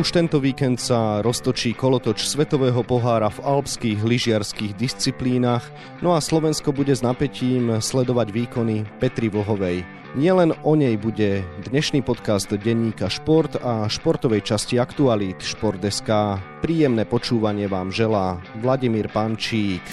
Už tento víkend sa roztočí kolotoč Svetového pohára v alpských lyžiarských disciplínach, no a Slovensko bude s napätím sledovať výkony Petri Vlhovej. Nielen o nej bude dnešný podcast denníka Šport a športovej časti aktualít Šport.sk. Príjemné počúvanie vám želá Vladimír Pančík.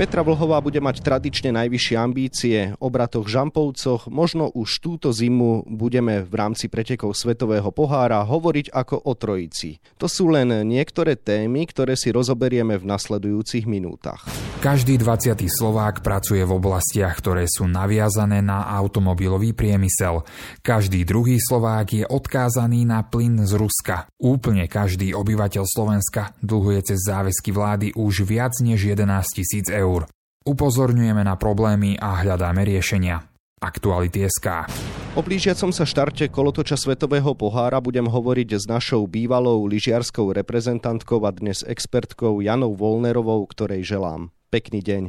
Petra Vlhová bude mať tradične najvyššie ambície. O bratoch Žampovcoch možno už túto zimu budeme v rámci pretekov Svetového pohára hovoriť ako o trojici. To sú len niektoré témy, ktoré si rozoberieme v nasledujúcich minútach. Každý 20. Slovák pracuje v oblastiach, ktoré sú naviazané na automobilový priemysel. Každý druhý Slovák je odkázaný na plyn z Ruska. Úplne každý obyvateľ Slovenska dlhuje cez záväzky vlády už viac než 11 tisíc eur eur. Upozorňujeme na problémy a hľadáme riešenia. Aktuality SK. O blížiacom sa štarte kolotoča Svetového pohára budem hovoriť s našou bývalou lyžiarskou reprezentantkou a dnes expertkou Janou Volnerovou, ktorej želám. Pekný deň.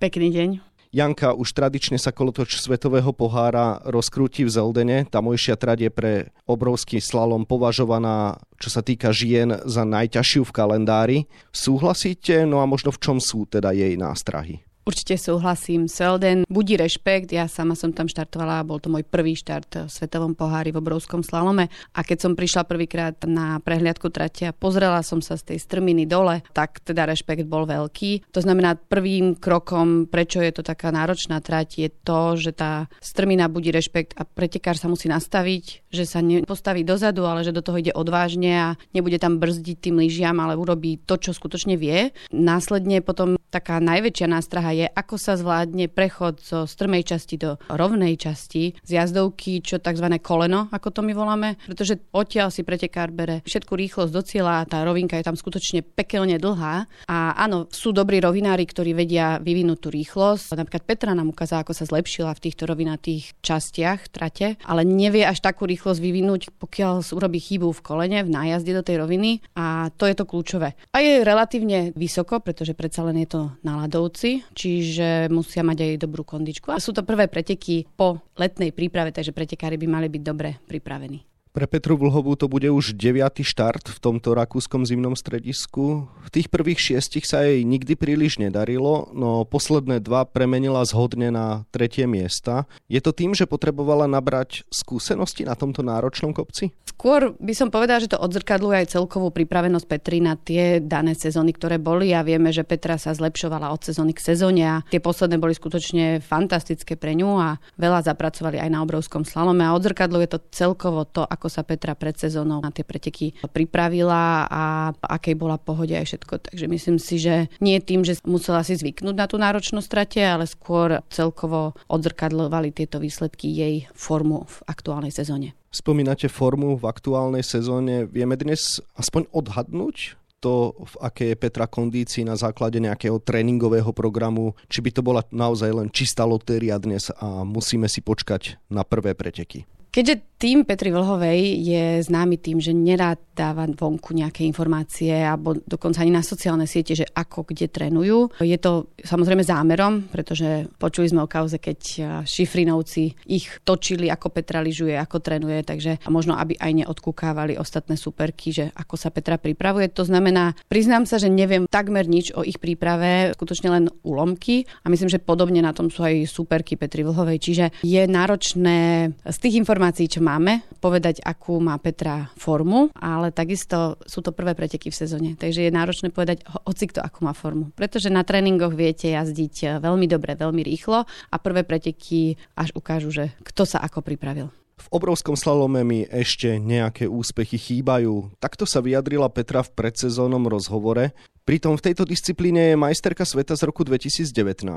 Pekný deň. Janka, už tradične sa kolotoč Svetového pohára rozkrúti v Zeldene. Tamojšia trať je pre obrovský slalom považovaná, čo sa týka žien, za najťažšiu v kalendári. Súhlasíte? No a možno v čom sú teda jej nástrahy? Určite súhlasím. Selden budí rešpekt. Ja sama som tam štartovala, bol to môj prvý štart v Svetovom pohári v obrovskom slalome. A keď som prišla prvýkrát na prehliadku trate a pozrela som sa z tej strminy dole, tak teda rešpekt bol veľký. To znamená, prvým krokom, prečo je to taká náročná trať, je to, že tá strmina budí rešpekt a pretekár sa musí nastaviť, že sa nepostaví dozadu, ale že do toho ide odvážne a nebude tam brzdiť tým lyžiam, ale urobí to, čo skutočne vie. Následne potom taká najväčšia nástraha je, ako sa zvládne prechod zo strmej časti do rovnej časti z jazdovky, čo tzv. koleno, ako to my voláme, pretože odtiaľ si pretekár bere všetku rýchlosť do cieľa a tá rovinka je tam skutočne pekelne dlhá. A áno, sú dobrí rovinári, ktorí vedia vyvinúť tú rýchlosť. Napríklad Petra nám ukázala, ako sa zlepšila v týchto rovinatých častiach trate, ale nevie až takú rýchlosť vyvinúť, pokiaľ urobí chybu v kolene, v nájazde do tej roviny a to je to kľúčové. A je relatívne vysoko, pretože predsa len je to na ľadovci, či čiže musia mať aj dobrú kondičku. A sú to prvé preteky po letnej príprave, takže pretekári by mali byť dobre pripravení. Pre Petru Vlhovú to bude už deviatý štart v tomto rakúskom zimnom stredisku. V tých prvých šiestich sa jej nikdy príliš nedarilo, no posledné dva premenila zhodne na tretie miesta. Je to tým, že potrebovala nabrať skúsenosti na tomto náročnom kopci? Skôr by som povedala, že to odzrkadluje aj celkovú pripravenosť Petry na tie dané sezóny, ktoré boli a vieme, že Petra sa zlepšovala od sezóny k sezóne a tie posledné boli skutočne fantastické pre ňu a veľa zapracovali aj na obrovskom slalome a odzrkadluje to celkovo to, ako sa Petra pred sezónou na tie preteky pripravila a akej bola pohode aj všetko. Takže myslím si, že nie tým, že musela si zvyknúť na tú náročnosť strate, ale skôr celkovo odzrkadlovali tieto výsledky jej formu v aktuálnej sezóne. Spomínate formu v aktuálnej sezóne. Vieme dnes aspoň odhadnúť, to, v aké je Petra kondícii na základe nejakého tréningového programu, či by to bola naozaj len čistá lotéria dnes a musíme si počkať na prvé preteky. Keďže tým Petri Vlhovej je známy tým, že nerád dáva vonku nejaké informácie alebo dokonca ani na sociálne siete, že ako kde trénujú. Je to samozrejme zámerom, pretože počuli sme o kauze, keď šifrinovci ich točili, ako Petra lyžuje, ako trénuje, takže možno aby aj neodkúkávali ostatné superky, že ako sa Petra pripravuje. To znamená, priznám sa, že neviem takmer nič o ich príprave, skutočne len úlomky a myslím, že podobne na tom sú aj superky Petri Vlhovej, čiže je náročné z tých informácií, čo máme, povedať, akú má Petra formu, ale takisto sú to prvé preteky v sezóne, takže je náročné povedať hoci kto akú má formu. Pretože na tréningoch viete jazdiť eh, veľmi dobre, veľmi rýchlo a prvé preteky až ukážu, že kto sa ako pripravil. V obrovskom slalome mi ešte nejaké úspechy chýbajú. Takto sa vyjadrila Petra v predsezónnom rozhovore. Pritom v tejto disciplíne je majsterka sveta z roku 2019.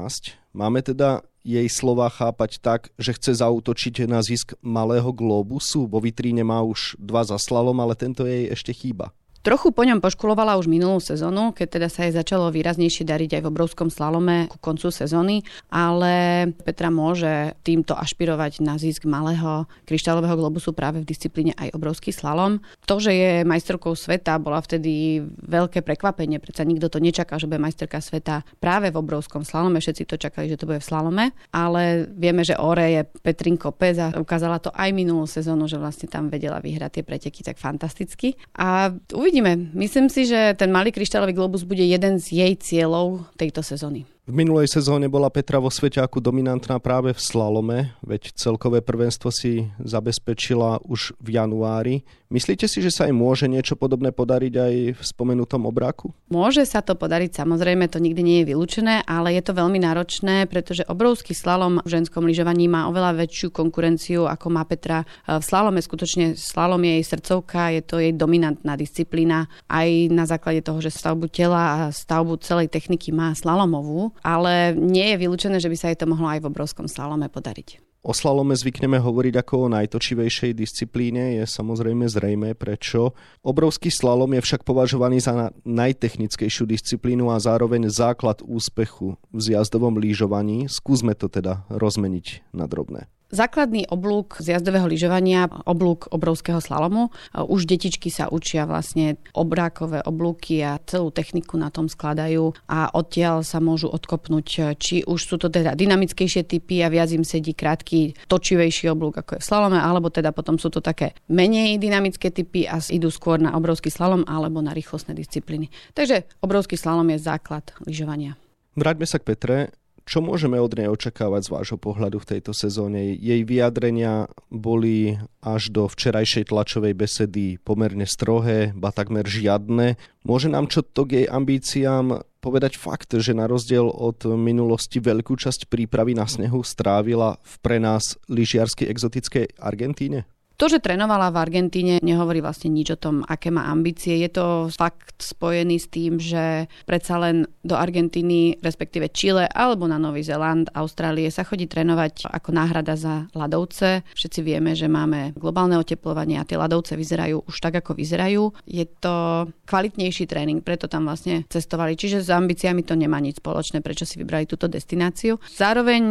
Máme teda jej slova chápať tak, že chce zautočiť na zisk malého globusu. Vo vitríne má už dva za slalom, ale tento jej ešte chýba. Trochu po ňom poškulovala už minulú sezónu, keď teda sa jej začalo výraznejšie dariť aj v obrovskom slalome ku koncu sezóny, ale Petra môže týmto ašpirovať na zisk malého kryštálového globusu práve v disciplíne aj obrovský slalom. To, že je majsterkou sveta, bola vtedy veľké prekvapenie, predsa nikto to nečakal, že bude majsterka sveta práve v obrovskom slalome, všetci to čakali, že to bude v slalome, ale vieme, že Ore je Petrin Kopec a ukázala to aj minulú sezónu, že vlastne tam vedela vyhrať tie preteky tak fantasticky. A Uvidíme. Myslím si, že ten malý kryštálový globus bude jeden z jej cieľov tejto sezóny. V minulej sezóne bola Petra vo svete dominantná práve v slalome, veď celkové prvenstvo si zabezpečila už v januári. Myslíte si, že sa aj môže niečo podobné podariť aj v spomenutom obráku? Môže sa to podariť, samozrejme, to nikdy nie je vylúčené, ale je to veľmi náročné, pretože obrovský slalom v ženskom lyžovaní má oveľa väčšiu konkurenciu, ako má Petra v slalome. Skutočne slalom je jej srdcovka, je to jej dominantná disciplína, aj na základe toho, že stavbu tela a stavbu celej techniky má slalomovú ale nie je vylúčené, že by sa jej to mohlo aj v obrovskom slalome podariť. O slalome zvykneme hovoriť ako o najtočivejšej disciplíne, je samozrejme zrejme prečo. Obrovský slalom je však považovaný za najtechnickejšiu disciplínu a zároveň základ úspechu v zjazdovom lyžovaní. Skúsme to teda rozmeniť na drobné. Základný oblúk z jazdového lyžovania, oblúk obrovského slalomu. Už detičky sa učia vlastne obrákové oblúky a celú techniku na tom skladajú a odtiaľ sa môžu odkopnúť, či už sú to teda dynamickejšie typy a viac im sedí krátky, točivejší oblúk ako je v slalome, alebo teda potom sú to také menej dynamické typy a idú skôr na obrovský slalom alebo na rýchlostné disciplíny. Takže obrovský slalom je základ lyžovania. Vráťme sa k Petre. Čo môžeme od nej očakávať z vášho pohľadu v tejto sezóne? Jej vyjadrenia boli až do včerajšej tlačovej besedy pomerne strohé, ba takmer žiadne. Môže nám čo to k jej ambíciám povedať fakt, že na rozdiel od minulosti veľkú časť prípravy na snehu strávila v pre nás lyžiarsky exotickej Argentíne? To, že trénovala v Argentíne, nehovorí vlastne nič o tom, aké má ambície. Je to fakt spojený s tým, že predsa len do Argentíny, respektíve Chile alebo na Nový Zeland, Austrálie sa chodí trénovať ako náhrada za ľadovce. Všetci vieme, že máme globálne oteplovanie a tie ľadovce vyzerajú už tak, ako vyzerajú. Je to kvalitnejší tréning, preto tam vlastne cestovali. Čiže s ambíciami to nemá nič spoločné, prečo si vybrali túto destináciu. Zároveň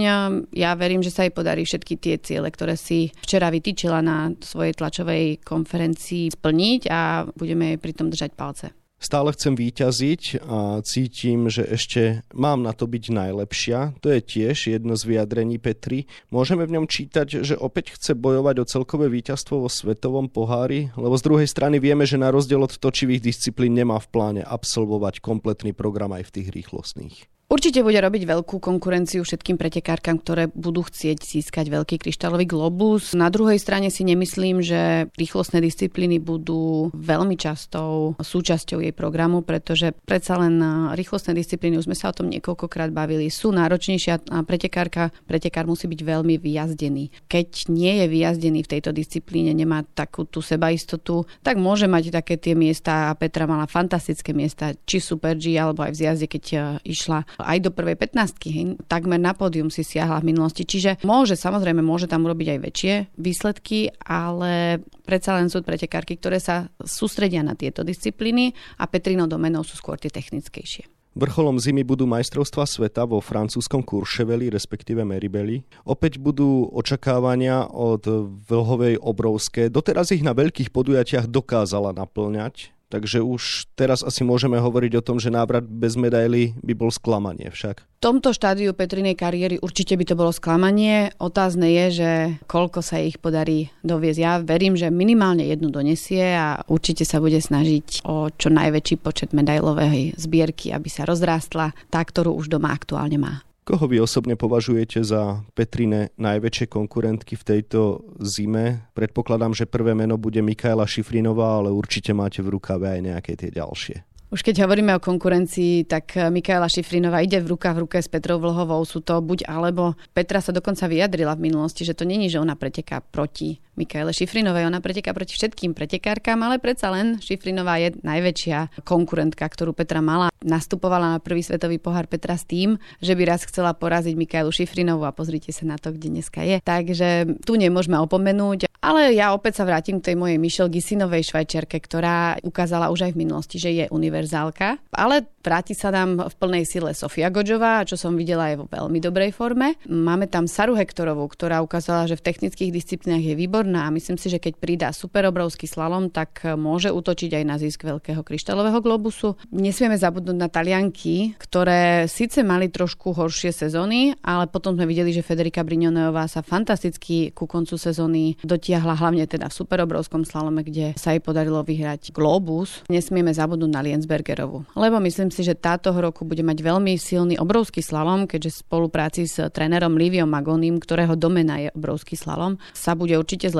ja verím, že sa jej podarí všetky tie ciele, ktoré si včera vytýčila na svojej tlačovej konferencii splniť a budeme jej pritom držať palce. Stále chcem výťaziť a cítim, že ešte mám na to byť najlepšia. To je tiež jedno z vyjadrení Petri. Môžeme v ňom čítať, že opäť chce bojovať o celkové víťazstvo vo svetovom pohári, lebo z druhej strany vieme, že na rozdiel od točivých disciplín nemá v pláne absolvovať kompletný program aj v tých rýchlostných. Určite bude robiť veľkú konkurenciu všetkým pretekárkam, ktoré budú chcieť získať veľký kryštálový globus. Na druhej strane si nemyslím, že rýchlostné disciplíny budú veľmi častou súčasťou jej programu, pretože predsa len rýchlostné disciplíny, už sme sa o tom niekoľkokrát bavili, sú náročnejšie a pretekárka, pretekár musí byť veľmi vyjazdený. Keď nie je vyjazdený v tejto disciplíne, nemá takú tú sebaistotu, tak môže mať také tie miesta a Petra mala fantastické miesta, či Super G alebo aj v zjazde, keď e, išla aj do prvej 15 takmer na pódium si siahla v minulosti. Čiže môže, samozrejme, môže tam urobiť aj väčšie výsledky, ale predsa len sú pretekárky, ktoré sa sústredia na tieto disciplíny a Petrino domenou sú skôr tie technickejšie. Vrcholom zimy budú majstrovstva sveta vo francúzskom Courcheveli, respektíve Meribeli. Opäť budú očakávania od Vlhovej obrovské. Doteraz ich na veľkých podujatiach dokázala naplňať. Takže už teraz asi môžeme hovoriť o tom, že návrat bez medaily by bol sklamanie však. V tomto štádiu Petrinej kariéry určite by to bolo sklamanie. Otázne je, že koľko sa ich podarí doviezť. Ja verím, že minimálne jednu donesie a určite sa bude snažiť o čo najväčší počet medailovej zbierky, aby sa rozrástla tá, ktorú už doma aktuálne má. Koho vy osobne považujete za Petrine najväčšie konkurentky v tejto zime? Predpokladám, že prvé meno bude Mikaela Šifrinová, ale určite máte v rukave aj nejaké tie ďalšie. Už keď hovoríme o konkurencii, tak Mikaela Šifrinová ide v ruka v ruke s Petrou Vlhovou. Sú to buď alebo. Petra sa dokonca vyjadrila v minulosti, že to není, že ona preteká proti Mikaele Šifrinovej. Ona preteká proti všetkým pretekárkam, ale predsa len Šifrinová je najväčšia konkurentka, ktorú Petra mala. Nastupovala na prvý svetový pohár Petra s tým, že by raz chcela poraziť Mikaelu Šifrinovú a pozrite sa na to, kde dneska je. Takže tu nemôžeme opomenúť. Ale ja opäť sa vrátim k tej mojej Michelle Gisinovej švajčiarke, ktorá ukázala už aj v minulosti, že je univerzálka. Ale vráti sa nám v plnej sile Sofia Godžová, čo som videla aj vo veľmi dobrej forme. Máme tam Saru Hektorovú, ktorá ukázala, že v technických disciplínach je výborná a myslím si, že keď pridá super obrovský slalom, tak môže útočiť aj na zisk veľkého kryštálového globusu. Nesmieme zabudnúť na Talianky, ktoré síce mali trošku horšie sezóny, ale potom sme videli, že Federika Brignoneová sa fantasticky ku koncu sezóny dotiahla hlavne teda v superobrovskom slalome, kde sa jej podarilo vyhrať Globus. Nesmieme zabudnúť na Liensbergerovu, lebo myslím si, že táto roku bude mať veľmi silný obrovský slalom, keďže v spolupráci s trénerom Liviom Magonim, ktorého domena je obrovský slalom, sa bude určite zlepšovať,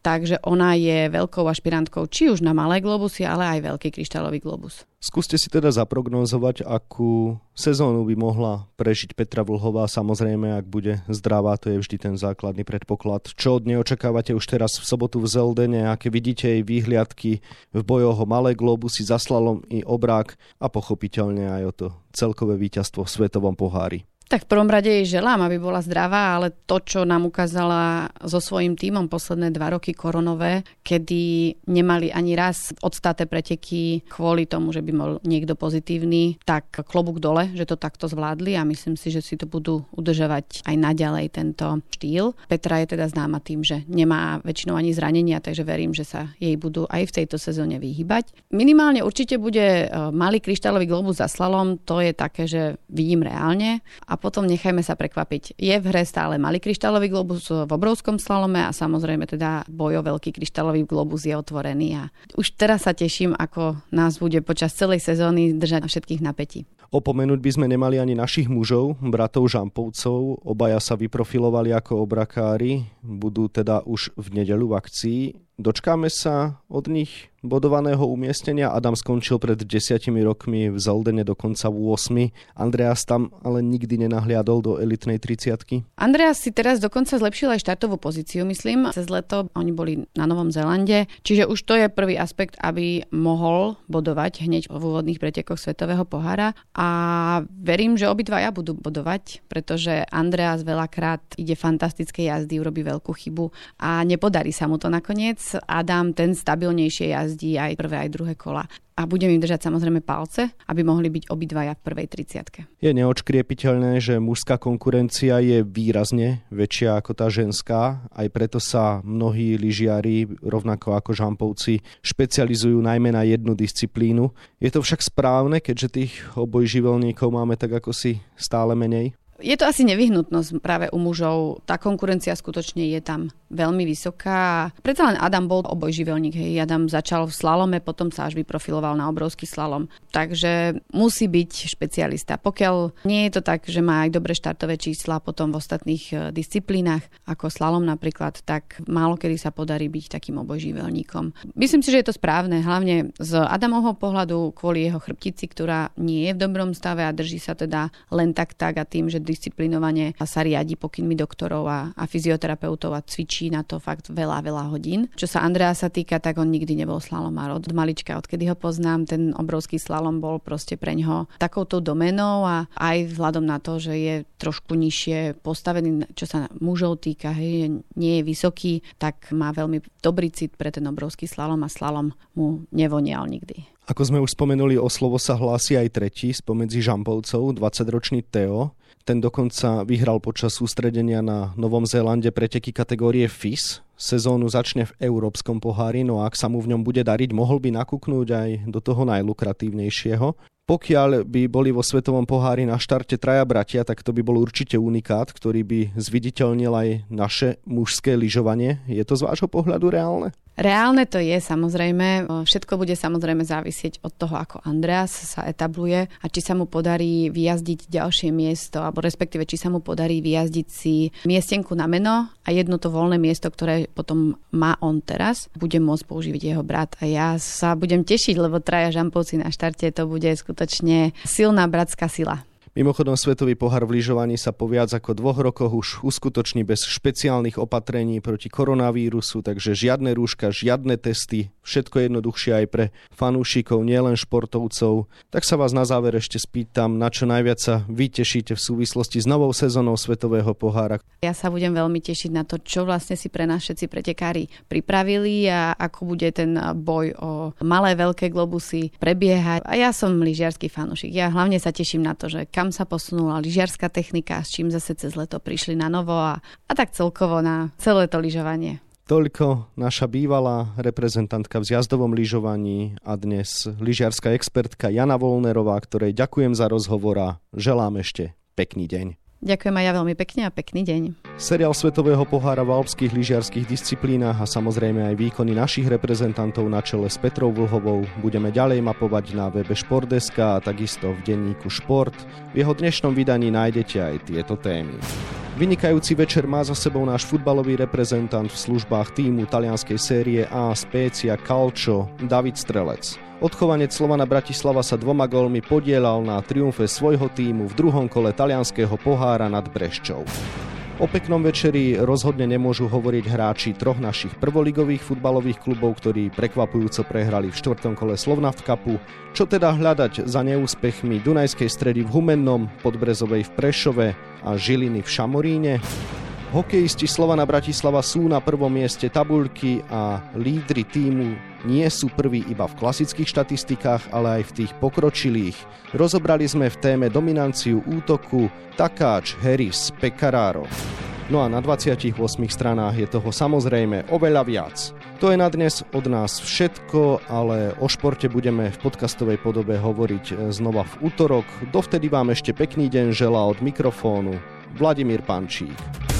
takže ona je veľkou ašpirantkou či už na malé globusy, ale aj veľký kryštálový globus. Skúste si teda zaprognozovať, akú sezónu by mohla prežiť Petra Vlhová. Samozrejme, ak bude zdravá, to je vždy ten základný predpoklad. Čo od nej očakávate už teraz v sobotu v Zeldene? Aké vidíte jej výhliadky v bojoch o malé globusy, zaslalom i obrák a pochopiteľne aj o to celkové víťazstvo v svetovom pohári? Tak v prvom rade jej želám, aby bola zdravá, ale to, čo nám ukázala so svojím tímom posledné dva roky koronové, kedy nemali ani raz odstáte preteky kvôli tomu, že by bol niekto pozitívny, tak klobúk dole, že to takto zvládli a myslím si, že si to budú udržovať aj naďalej tento štýl. Petra je teda známa tým, že nemá väčšinou ani zranenia, takže verím, že sa jej budú aj v tejto sezóne vyhybať. Minimálne určite bude e, malý kryštálový globus za slalom, to je také, že vidím reálne a potom nechajme sa prekvapiť. Je v hre stále malý kryštálový globus v obrovskom slalome a samozrejme teda bojo veľký kryštálový globus je otvorený a už teraz sa teším, ako nás bude počas celej sezóny držať na všetkých napätí. Opomenúť by sme nemali ani našich mužov, bratov Žampovcov. Obaja sa vyprofilovali ako obrakári, budú teda už v nedelu v akcii. Dočkáme sa od nich bodovaného umiestnenia. Adam skončil pred desiatimi rokmi v Zeldene dokonca v 8. Andreas tam ale nikdy nenahliadol do elitnej 30 Andreas si teraz dokonca zlepšil aj štartovú pozíciu, myslím. Cez leto oni boli na Novom Zélande, čiže už to je prvý aspekt, aby mohol bodovať hneď v úvodných pretekoch Svetového pohára a verím, že obidvaja budú bodovať, pretože Andreas veľakrát ide fantastické jazdy, urobí veľkú chybu a nepodarí sa mu to nakoniec Adam ten stabilnejšie jazdí aj prvé, aj druhé kola. A budem im držať samozrejme palce, aby mohli byť obidvaja v prvej 30 Je neočkriepiteľné, že mužská konkurencia je výrazne väčšia ako tá ženská, aj preto sa mnohí lyžiari, rovnako ako žampovci, špecializujú najmä na jednu disciplínu. Je to však správne, keďže tých obojživelníkov máme tak ako si stále menej? Je to asi nevyhnutnosť práve u mužov. Tá konkurencia skutočne je tam veľmi vysoká. Preto len Adam bol obojživelník. Hej. Adam začal v slalome, potom sa až vyprofiloval na obrovský slalom. Takže musí byť špecialista. Pokiaľ nie je to tak, že má aj dobré štartové čísla potom v ostatných e, disciplínach, ako slalom napríklad, tak málo kedy sa podarí byť takým obojživelníkom. Myslím si, že je to správne, hlavne z Adamovho pohľadu kvôli jeho chrbtici, ktorá nie je v dobrom stave a drží sa teda len tak tak a tým, že disciplinovane sa riadi pokynmi doktorov a, a fyzioterapeutov a cvičí na to fakt veľa, veľa hodín. Čo sa Andrea sa týka, tak on nikdy nebol slalomár od malička, odkedy ho poznám, ten obrovský slalom bol proste pre ňoho takouto domenou a aj vzhľadom na to, že je trošku nižšie postavený, čo sa mužov týka, hej, nie je vysoký, tak má veľmi dobrý cit pre ten obrovský slalom a slalom mu nevonial nikdy. Ako sme už spomenuli, o slovo sa hlási aj tretí spomedzi žampovcov, 20-ročný Teo. Ten dokonca vyhral počas sústredenia na Novom Zélande preteky kategórie FIS. Sezónu začne v Európskom pohári, no ak sa mu v ňom bude dariť, mohol by nakúknúť aj do toho najlukratívnejšieho. Pokiaľ by boli vo Svetovom pohári na štarte traja bratia, tak to by bol určite unikát, ktorý by zviditeľnil aj naše mužské lyžovanie. Je to z vášho pohľadu reálne? Reálne to je samozrejme. Všetko bude samozrejme závisieť od toho, ako Andreas sa etabluje a či sa mu podarí vyjazdiť ďalšie miesto, alebo respektíve či sa mu podarí vyjazdiť si miestenku na meno a jedno to voľné miesto, ktoré potom má on teraz, bude môcť použiť jeho brat. A ja sa budem tešiť, lebo traja žampovci na štarte to bude skutočne silná bratská sila. Mimochodom, Svetový pohár v lyžovaní sa po viac ako dvoch rokoch už uskutoční bez špeciálnych opatrení proti koronavírusu, takže žiadne rúška, žiadne testy, všetko jednoduchšie aj pre fanúšikov, nielen športovcov. Tak sa vás na záver ešte spýtam, na čo najviac sa vy tešíte v súvislosti s novou sezónou Svetového pohára. Ja sa budem veľmi tešiť na to, čo vlastne si pre nás všetci pretekári pripravili a ako bude ten boj o malé, veľké globusy prebiehať. A ja som lyžiarsky fanúšik. Ja hlavne sa teším na to, že kam kam sa posunula lyžiarská technika, s čím zase cez leto prišli na novo a, a tak celkovo na celé to lyžovanie. Toľko naša bývalá reprezentantka v zjazdovom lyžovaní a dnes lyžiarská expertka Jana Volnerová, ktorej ďakujem za rozhovor a želám ešte pekný deň. Ďakujem aj ja veľmi pekne a pekný deň. Seriál Svetového pohára v alpských lyžiarských disciplínach a samozrejme aj výkony našich reprezentantov na čele s Petrou Vlhovou budeme ďalej mapovať na webe Športdeska a takisto v denníku Šport. V jeho dnešnom vydaní nájdete aj tieto témy. Vynikajúci večer má za sebou náš futbalový reprezentant v službách týmu talianskej série A Spécia Calcio David Strelec. Odchovanec Slovana Bratislava sa dvoma gólmi podielal na triumfe svojho týmu v druhom kole talianského pohára nad Brešťou. O peknom večeri rozhodne nemôžu hovoriť hráči troch našich prvoligových futbalových klubov, ktorí prekvapujúco prehrali v štvrtom kole Slovnaft Cupu. Čo teda hľadať za neúspechmi Dunajskej stredy v Humennom, Podbrezovej v Prešove a Žiliny v Šamoríne? Hokejisti Slovana Bratislava sú na prvom mieste tabuľky a lídry týmu nie sú prví iba v klasických štatistikách, ale aj v tých pokročilých. Rozobrali sme v téme dominanciu útoku Takáč, Harris, Pekararo. No a na 28 stranách je toho samozrejme oveľa viac. To je na dnes od nás všetko, ale o športe budeme v podcastovej podobe hovoriť znova v útorok. Dovtedy vám ešte pekný deň želá od mikrofónu Vladimír Pančík.